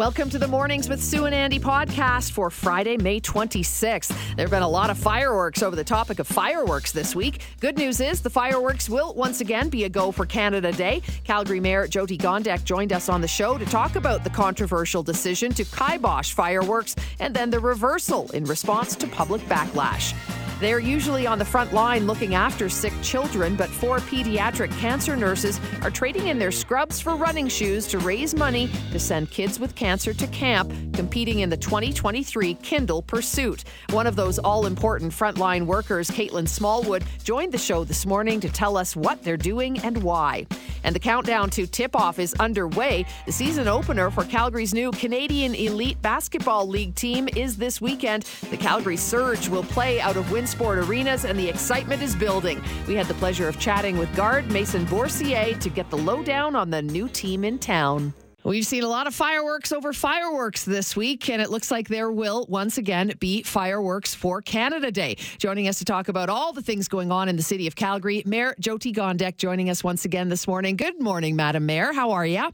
Welcome to the Mornings with Sue and Andy podcast for Friday, May 26th. There have been a lot of fireworks over the topic of fireworks this week. Good news is the fireworks will once again be a go for Canada Day. Calgary Mayor Jyoti Gondek joined us on the show to talk about the controversial decision to kibosh fireworks and then the reversal in response to public backlash. They're usually on the front line looking after sick children, but four pediatric cancer nurses are trading in their scrubs for running shoes to raise money to send kids with cancer to camp, competing in the 2023 Kindle Pursuit. One of those all important frontline workers, Caitlin Smallwood, joined the show this morning to tell us what they're doing and why. And the countdown to tip off is underway. The season opener for Calgary's new Canadian Elite Basketball League team is this weekend. The Calgary Surge will play out of Windsor sport arenas, and the excitement is building. We had the pleasure of chatting with guard Mason Bourcier to get the lowdown on the new team in town. We've seen a lot of fireworks over fireworks this week, and it looks like there will once again be fireworks for Canada Day. Joining us to talk about all the things going on in the city of Calgary, Mayor Jyoti Gondek joining us once again this morning. Good morning, Madam Mayor. How are you?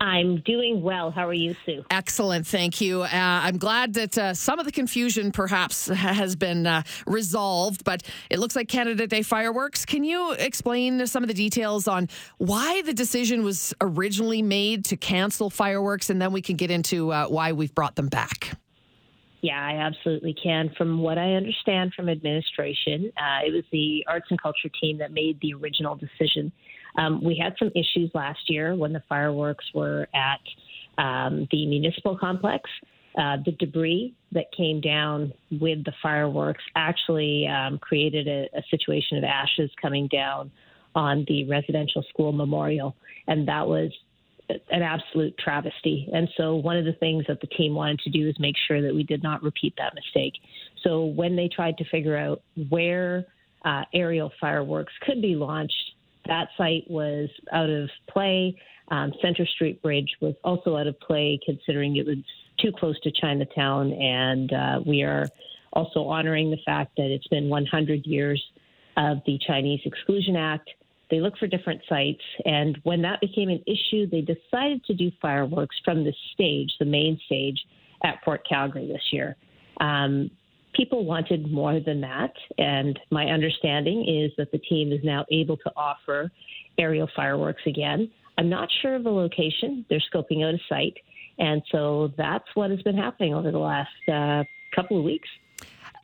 I'm doing well. How are you, Sue? Excellent. Thank you. Uh, I'm glad that uh, some of the confusion perhaps has been uh, resolved, but it looks like Canada Day fireworks. Can you explain some of the details on why the decision was originally made to cancel fireworks, and then we can get into uh, why we've brought them back? Yeah, I absolutely can. From what I understand from administration, uh, it was the arts and culture team that made the original decision um, we had some issues last year when the fireworks were at um, the municipal complex. Uh, the debris that came down with the fireworks actually um, created a, a situation of ashes coming down on the residential school memorial, and that was an absolute travesty. And so, one of the things that the team wanted to do is make sure that we did not repeat that mistake. So, when they tried to figure out where uh, aerial fireworks could be launched, that site was out of play. Um, Center Street Bridge was also out of play, considering it was too close to Chinatown. And uh, we are also honoring the fact that it's been 100 years of the Chinese Exclusion Act. They look for different sites. And when that became an issue, they decided to do fireworks from the stage, the main stage at Fort Calgary this year. Um, people wanted more than that. And my understanding is that the team is now able to offer aerial fireworks again. I'm not sure of the location. They're scoping out a site. And so that's what has been happening over the last uh, couple of weeks.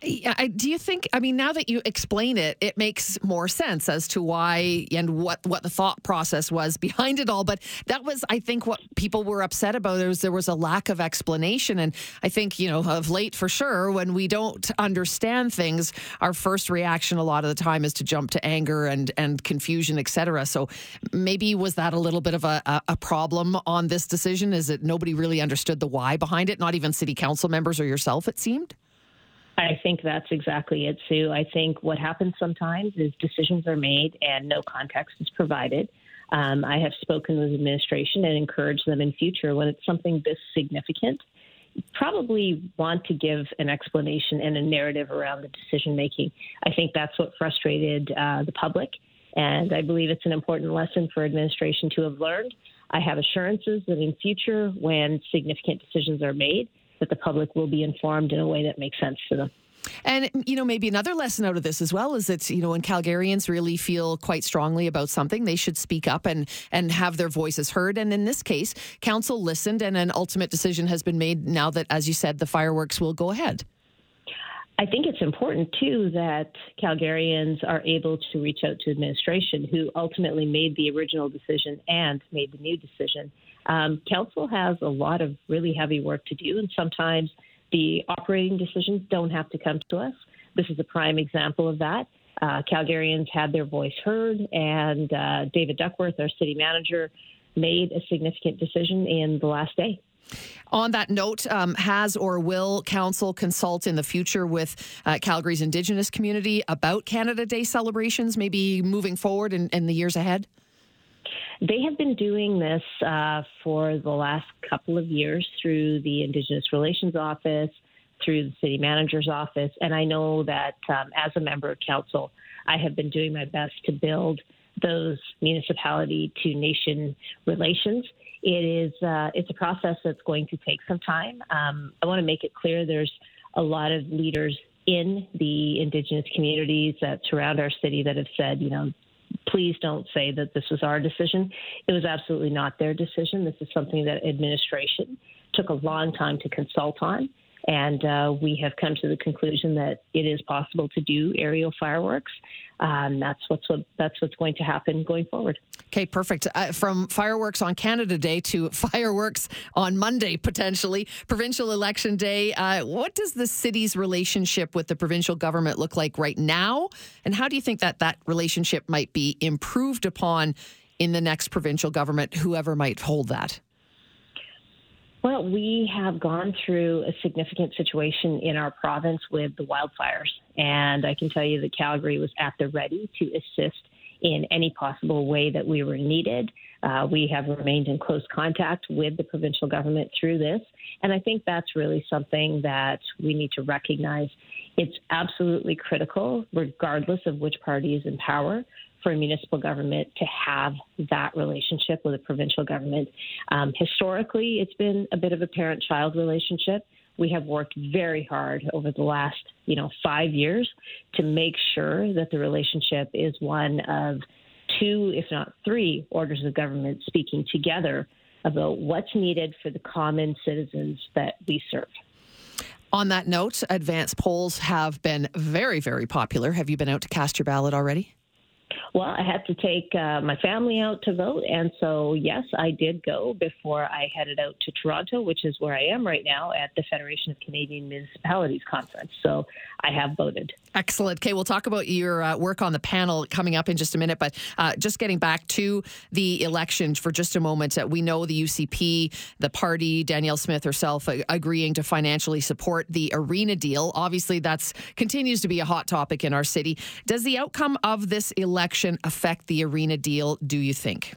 I, do you think? I mean, now that you explain it, it makes more sense as to why and what what the thought process was behind it all. But that was, I think, what people were upset about. There was there was a lack of explanation, and I think you know of late for sure when we don't understand things, our first reaction a lot of the time is to jump to anger and and confusion, etc. So maybe was that a little bit of a, a problem on this decision? Is that nobody really understood the why behind it? Not even city council members or yourself, it seemed. I think that's exactly it, Sue. I think what happens sometimes is decisions are made and no context is provided. Um, I have spoken with administration and encouraged them in future when it's something this significant, probably want to give an explanation and a narrative around the decision making. I think that's what frustrated uh, the public, and I believe it's an important lesson for administration to have learned. I have assurances that in future, when significant decisions are made, that the public will be informed in a way that makes sense to them. And, you know, maybe another lesson out of this as well is that, you know, when Calgarians really feel quite strongly about something, they should speak up and, and have their voices heard. And in this case, council listened and an ultimate decision has been made now that, as you said, the fireworks will go ahead. I think it's important, too, that Calgarians are able to reach out to administration, who ultimately made the original decision and made the new decision. Um, council has a lot of really heavy work to do, and sometimes the operating decisions don't have to come to us. This is a prime example of that. Uh, Calgarians had their voice heard, and uh, David Duckworth, our city manager, made a significant decision in the last day. On that note, um, has or will Council consult in the future with uh, Calgary's Indigenous community about Canada Day celebrations, maybe moving forward in, in the years ahead? They have been doing this uh, for the last couple of years through the Indigenous Relations Office, through the City Manager's Office, and I know that um, as a member of Council, I have been doing my best to build those municipality to nation relations. It is uh, it's a process that's going to take some time. Um, I want to make it clear there's a lot of leaders in the Indigenous communities that surround our city that have said, you know, please don't say that this was our decision. It was absolutely not their decision. This is something that administration took a long time to consult on. And uh, we have come to the conclusion that it is possible to do aerial fireworks. Um, that's what's what, that's what's going to happen going forward. Okay, perfect. Uh, from fireworks on Canada Day to fireworks on Monday potentially, provincial election day. Uh, what does the city's relationship with the provincial government look like right now, and how do you think that that relationship might be improved upon in the next provincial government, whoever might hold that? Well, we have gone through a significant situation in our province with the wildfires. And I can tell you that Calgary was at the ready to assist in any possible way that we were needed. Uh, we have remained in close contact with the provincial government through this. And I think that's really something that we need to recognize. It's absolutely critical, regardless of which party is in power, for a municipal government to have that relationship with a provincial government. Um, historically, it's been a bit of a parent child relationship. We have worked very hard over the last, you know, five years to make sure that the relationship is one of two, if not three, orders of government speaking together about what's needed for the common citizens that we serve. On that note, advance polls have been very, very popular. Have you been out to cast your ballot already? Well, I had to take uh, my family out to vote. And so, yes, I did go before I headed out to Toronto, which is where I am right now at the Federation of Canadian Municipalities Conference. So I have voted. Excellent. Okay, we'll talk about your uh, work on the panel coming up in just a minute. But uh, just getting back to the election for just a moment, uh, we know the UCP, the party, Danielle Smith herself, agreeing to financially support the arena deal. Obviously, that's continues to be a hot topic in our city. Does the outcome of this affect the arena deal, do you think?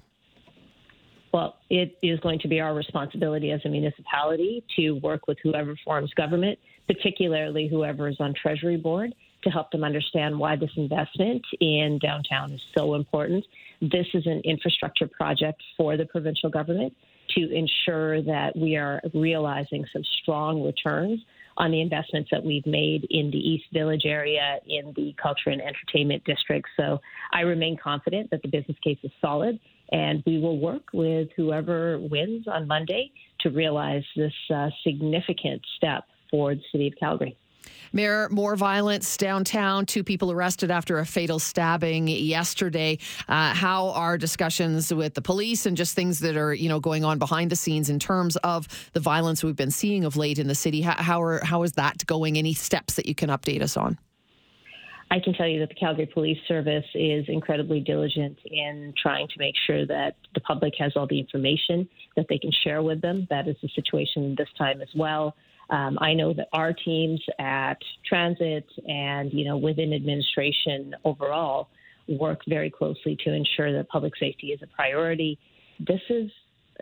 Well, it is going to be our responsibility as a municipality to work with whoever forms government, particularly whoever is on Treasury Board, to help them understand why this investment in downtown is so important. This is an infrastructure project for the provincial government to ensure that we are realizing some strong returns on the investments that we've made in the East Village area, in the culture and entertainment district. So I remain confident that the business case is solid, and we will work with whoever wins on Monday to realize this uh, significant step for the city of Calgary. Mayor, more violence downtown. Two people arrested after a fatal stabbing yesterday. Uh, how are discussions with the police and just things that are you know going on behind the scenes in terms of the violence we've been seeing of late in the city? How, how are how is that going? Any steps that you can update us on? I can tell you that the Calgary Police Service is incredibly diligent in trying to make sure that the public has all the information that they can share with them. That is the situation this time as well. Um, I know that our teams at transit and you know within administration overall work very closely to ensure that public safety is a priority. This is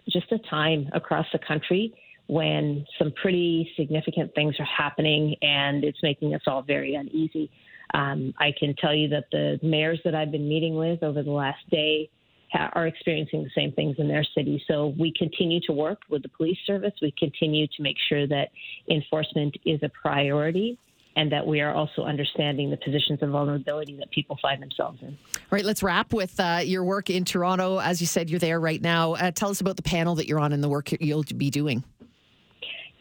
just a time across the country when some pretty significant things are happening and it's making us all very uneasy. Um, I can tell you that the mayors that I've been meeting with over the last day are experiencing the same things in their city. So we continue to work with the police service. We continue to make sure that enforcement is a priority and that we are also understanding the positions of vulnerability that people find themselves in. All right, let's wrap with uh, your work in Toronto. As you said, you're there right now. Uh, tell us about the panel that you're on and the work you'll be doing.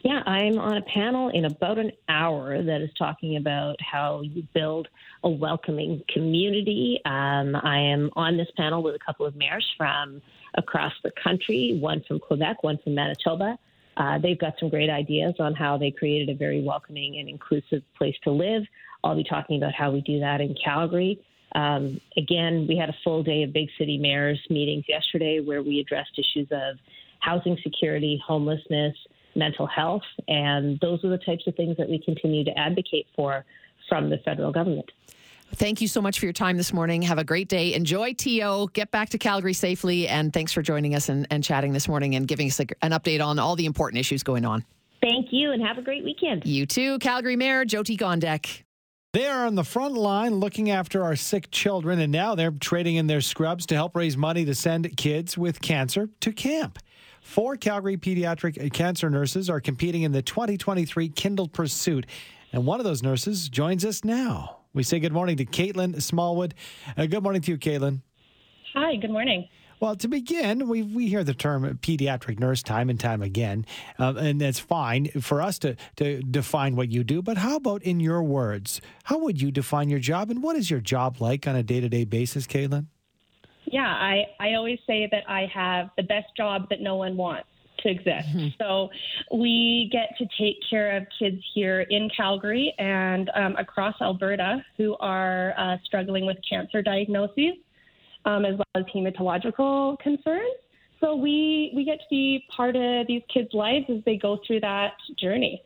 Yeah, I'm on a panel in about an hour that is talking about how you build a welcoming community. Um, I am on this panel with a couple of mayors from across the country, one from Quebec, one from Manitoba. Uh, they've got some great ideas on how they created a very welcoming and inclusive place to live. I'll be talking about how we do that in Calgary. Um, again, we had a full day of big city mayors meetings yesterday where we addressed issues of housing security, homelessness, mental health. And those are the types of things that we continue to advocate for from the federal government. Thank you so much for your time this morning. Have a great day. Enjoy TO. Get back to Calgary safely. And thanks for joining us and, and chatting this morning and giving us an update on all the important issues going on. Thank you and have a great weekend. You too. Calgary Mayor Jyoti Gondek. They are on the front line looking after our sick children, and now they're trading in their scrubs to help raise money to send kids with cancer to camp. Four Calgary pediatric cancer nurses are competing in the 2023 Kindle Pursuit, and one of those nurses joins us now. We say good morning to Caitlin Smallwood. Uh, good morning to you, Caitlin. Hi, good morning. Well, to begin, we, we hear the term pediatric nurse time and time again, uh, and that's fine for us to, to define what you do. But how about in your words? How would you define your job, and what is your job like on a day to day basis, Caitlin? Yeah, I, I always say that I have the best job that no one wants to exist. Mm-hmm. So we get to take care of kids here in Calgary and um, across Alberta who are uh, struggling with cancer diagnoses um, as well as hematological concerns. So we we get to be part of these kids' lives as they go through that journey.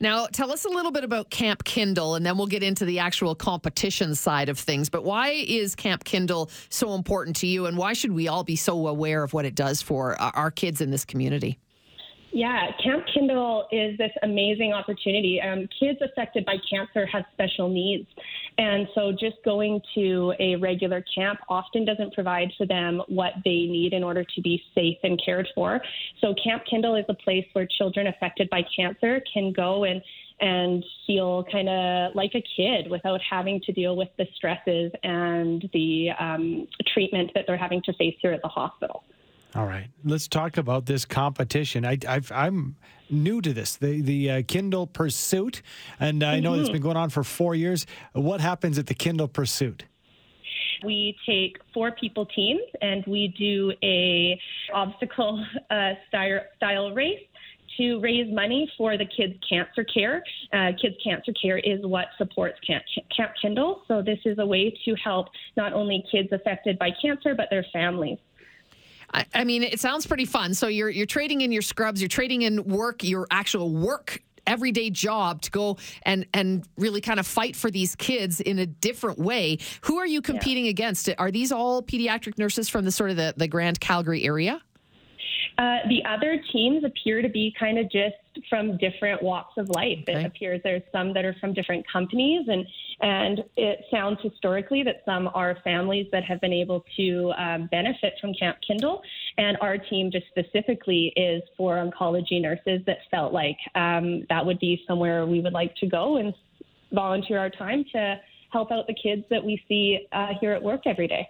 Now, tell us a little bit about Camp Kindle, and then we'll get into the actual competition side of things. But why is Camp Kindle so important to you, and why should we all be so aware of what it does for our kids in this community? Yeah, Camp Kindle is this amazing opportunity. Um, kids affected by cancer have special needs. And so just going to a regular camp often doesn't provide for them what they need in order to be safe and cared for. So Camp Kindle is a place where children affected by cancer can go and and feel kind of like a kid without having to deal with the stresses and the um, treatment that they're having to face here at the hospital. All right, let's talk about this competition. I, am new to this, the the uh, Kindle Pursuit, and I know mm-hmm. it's been going on for four years. What happens at the Kindle Pursuit? We take four people teams and we do a obstacle uh, style, style race to raise money for the kids' cancer care. Uh, kids' cancer care is what supports Camp, Camp Kindle. So this is a way to help not only kids affected by cancer but their families. I, I mean, it sounds pretty fun. So you're you're trading in your scrubs, you're trading in work, your actual work everyday job to go and and really kind of fight for these kids in a different way. Who are you competing yeah. against? Are these all pediatric nurses from the sort of the, the Grand Calgary area? Uh, the other teams appear to be kind of just from different walks of life. Okay. It appears there's some that are from different companies, and and it sounds historically that some are families that have been able to um, benefit from Camp Kindle. And our team just specifically is for oncology nurses that felt like um, that would be somewhere we would like to go and volunteer our time to help out the kids that we see uh, here at work every day.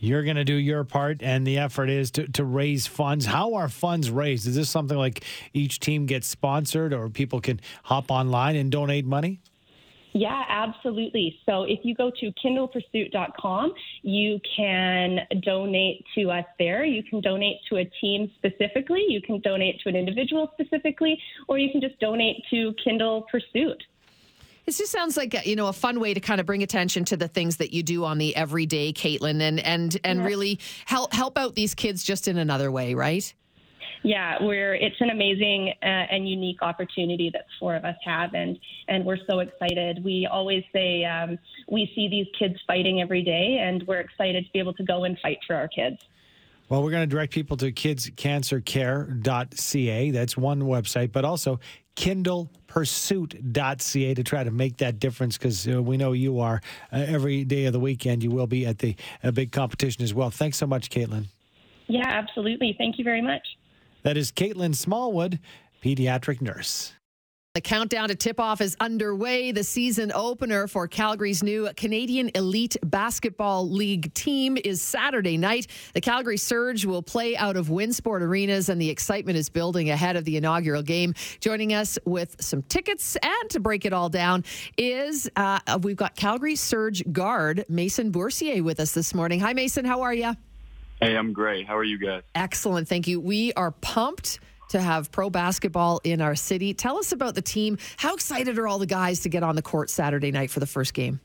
You're going to do your part, and the effort is to, to raise funds. How are funds raised? Is this something like each team gets sponsored, or people can hop online and donate money? Yeah, absolutely. So if you go to kindlepursuit.com, you can donate to us there. You can donate to a team specifically, you can donate to an individual specifically, or you can just donate to Kindle Pursuit. This just sounds like a, you know a fun way to kind of bring attention to the things that you do on the everyday, Caitlin, and and and yeah. really help help out these kids just in another way, right? Yeah, we're it's an amazing uh, and unique opportunity that four of us have, and and we're so excited. We always say um, we see these kids fighting every day, and we're excited to be able to go and fight for our kids. Well, we're going to direct people to kidscancercare.ca. That's one website, but also kindlepursuit.ca to try to make that difference because uh, we know you are uh, every day of the weekend. You will be at the uh, big competition as well. Thanks so much, Caitlin. Yeah, absolutely. Thank you very much. That is Caitlin Smallwood, pediatric nurse. The countdown to tip off is underway. The season opener for Calgary's new Canadian Elite Basketball League team is Saturday night. The Calgary Surge will play out of Winsport Arenas, and the excitement is building ahead of the inaugural game. Joining us with some tickets and to break it all down is uh, we've got Calgary Surge guard Mason Bourcier with us this morning. Hi, Mason. How are you? Hey, I'm great. How are you guys? Excellent. Thank you. We are pumped to have pro basketball in our city. Tell us about the team. How excited are all the guys to get on the court Saturday night for the first game?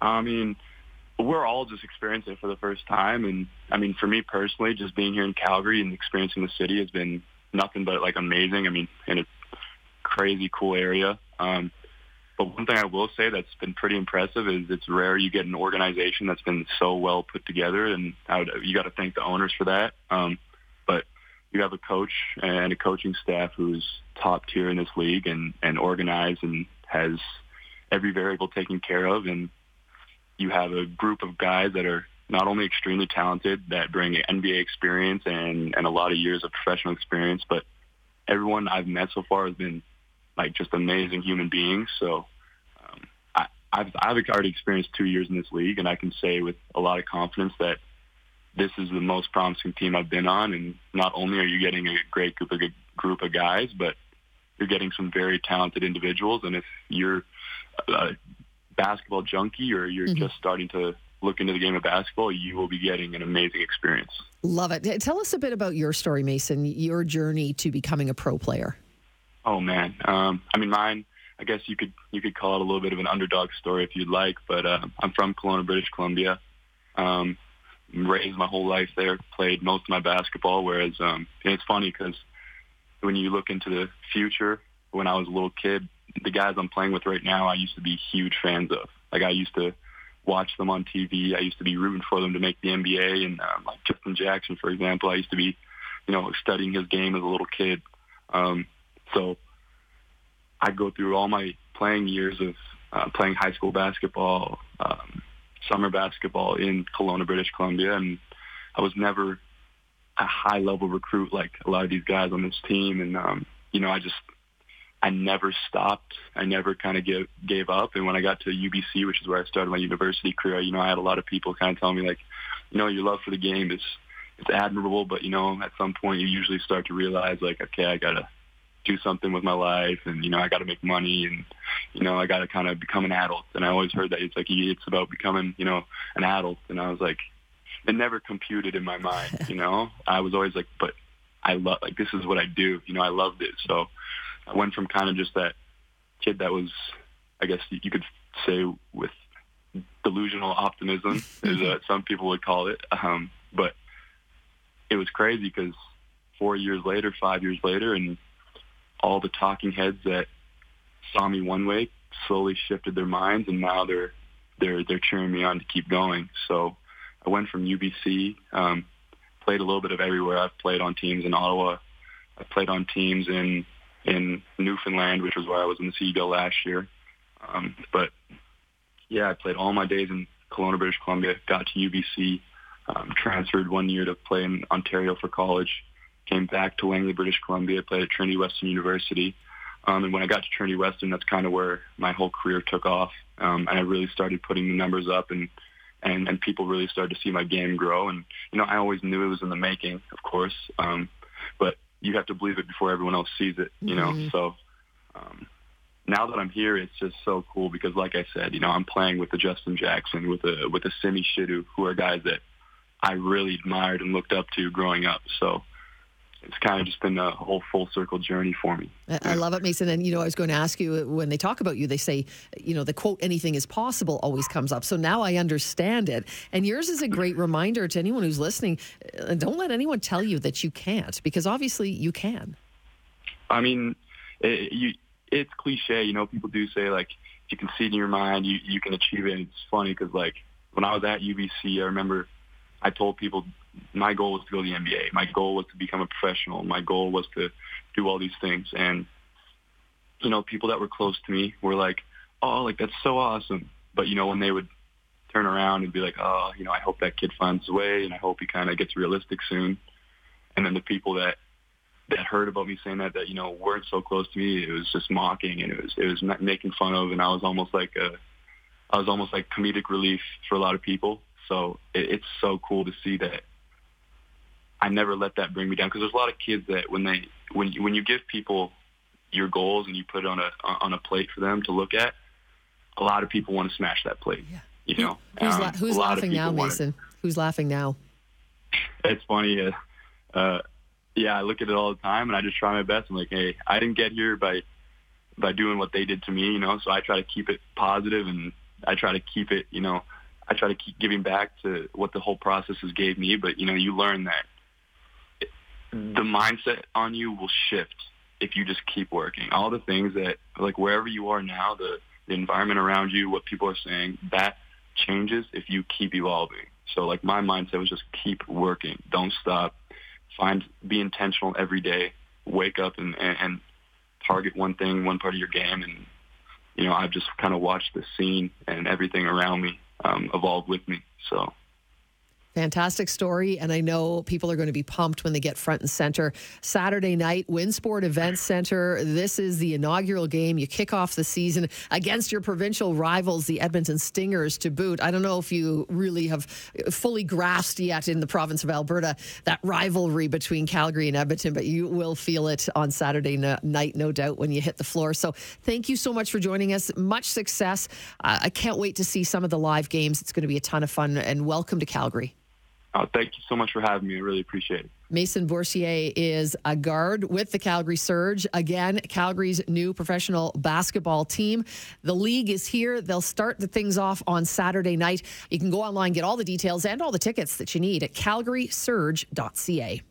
I mean, we're all just experiencing it for the first time. And I mean, for me personally, just being here in Calgary and experiencing the city has been nothing but like amazing. I mean, in a crazy cool area. Um, but one thing I will say that's been pretty impressive is it's rare you get an organization that's been so well put together, and would, you got to thank the owners for that. Um, but you have a coach and a coaching staff who's top tier in this league and, and organized and has every variable taken care of, and you have a group of guys that are not only extremely talented that bring NBA experience and and a lot of years of professional experience, but everyone I've met so far has been like just amazing human beings. So I, I've I've already experienced two years in this league, and I can say with a lot of confidence that this is the most promising team I've been on. And not only are you getting a great group of group of guys, but you're getting some very talented individuals. And if you're a basketball junkie or you're mm-hmm. just starting to look into the game of basketball, you will be getting an amazing experience. Love it. Tell us a bit about your story, Mason, your journey to becoming a pro player. Oh man, um, I mean, mine. I guess you could you could call it a little bit of an underdog story if you'd like. But uh, I'm from Kelowna, British Columbia. Um, raised my whole life there. Played most of my basketball. Whereas, um, it's funny because when you look into the future, when I was a little kid, the guys I'm playing with right now, I used to be huge fans of. Like I used to watch them on TV. I used to be rooting for them to make the NBA, and um, like Justin Jackson, for example, I used to be, you know, studying his game as a little kid. Um, so I go through all my playing years of uh, playing high school basketball, um, summer basketball in Kelowna, British Columbia, and I was never a high level recruit like a lot of these guys on this team. And um, you know, I just I never stopped. I never kind of gave gave up. And when I got to UBC, which is where I started my university career, you know, I had a lot of people kind of telling me like, you know, your love for the game is it's admirable, but you know, at some point you usually start to realize like, okay, I gotta do something with my life and you know i got to make money and you know i got to kind of become an adult. And i always heard that it's like it's about becoming you know an adult. And i was like it never computed in my mind you know? I was always like but i love like this is what i do you know i loved it. So i went from kind of just that kid that was i guess you could say with delusional optimism as uh, some people would call it um but it was crazy because four years later five years later and all the talking heads that saw me one way slowly shifted their minds, and now they're they're they're cheering me on to keep going. So I went from UBC, um, played a little bit of everywhere. I've played on teams in Ottawa. I played on teams in in Newfoundland, which was where I was in the CEBL last year. Um, but yeah, I played all my days in Kelowna, British Columbia. Got to UBC, um, transferred one year to play in Ontario for college came back to Langley, British Columbia, played at Trinity Western University. Um, and when I got to Trinity Western, that's kind of where my whole career took off. Um, and I really started putting the numbers up and, and, and people really started to see my game grow. And, you know, I always knew it was in the making, of course. Um, but you have to believe it before everyone else sees it, you know? Mm-hmm. So, um, now that I'm here, it's just so cool because, like I said, you know, I'm playing with the Justin Jackson, with a with a Simi Shittu, who are guys that I really admired and looked up to growing up. So it's kind of just been a whole full circle journey for me. I love it, Mason. And, you know, I was going to ask you when they talk about you, they say, you know, the quote, anything is possible always comes up. So now I understand it. And yours is a great reminder to anyone who's listening. Uh, don't let anyone tell you that you can't, because obviously you can. I mean, it, you, it's cliche. You know, people do say, like, if you can see it in your mind, you, you can achieve it. And it's funny because, like, when I was at UBC, I remember I told people my goal was to go to the NBA. My goal was to become a professional. My goal was to do all these things. And, you know, people that were close to me were like, oh, like, that's so awesome. But, you know, when they would turn around and be like, oh, you know, I hope that kid finds his way and I hope he kind of gets realistic soon. And then the people that, that heard about me saying that, that, you know, weren't so close to me, it was just mocking and it was, it was making fun of. And I was almost like a, I was almost like comedic relief for a lot of people. So it, it's so cool to see that I never let that bring me down because there's a lot of kids that when they when you, when you give people your goals and you put it on a on a plate for them to look at, a lot of people want to smash that plate. Yeah. You know, who's, um, la- who's laughing now, Mason? Who's laughing now? It's funny. Uh, uh, yeah, I look at it all the time, and I just try my best. I'm like, hey, I didn't get here by by doing what they did to me, you know. So I try to keep it positive, and I try to keep it, you know, I try to keep giving back to what the whole process has gave me. But you know, you learn that the mindset on you will shift if you just keep working. All the things that, like wherever you are now, the, the environment around you, what people are saying, that changes if you keep evolving. So like my mindset was just keep working. Don't stop. Find, be intentional every day. Wake up and, and, and target one thing, one part of your game and you know, I've just kind of watched the scene and everything around me um, evolve with me. So Fantastic story. And I know people are going to be pumped when they get front and center. Saturday night, Winsport Events Center. This is the inaugural game. You kick off the season against your provincial rivals, the Edmonton Stingers, to boot. I don't know if you really have fully grasped yet in the province of Alberta that rivalry between Calgary and Edmonton, but you will feel it on Saturday night, no doubt, when you hit the floor. So thank you so much for joining us. Much success. Uh, I can't wait to see some of the live games. It's going to be a ton of fun. And welcome to Calgary. Uh, thank you so much for having me. I really appreciate it. Mason Bourcier is a guard with the Calgary Surge. Again, Calgary's new professional basketball team. The league is here. They'll start the things off on Saturday night. You can go online, get all the details and all the tickets that you need at calgarysurge.ca.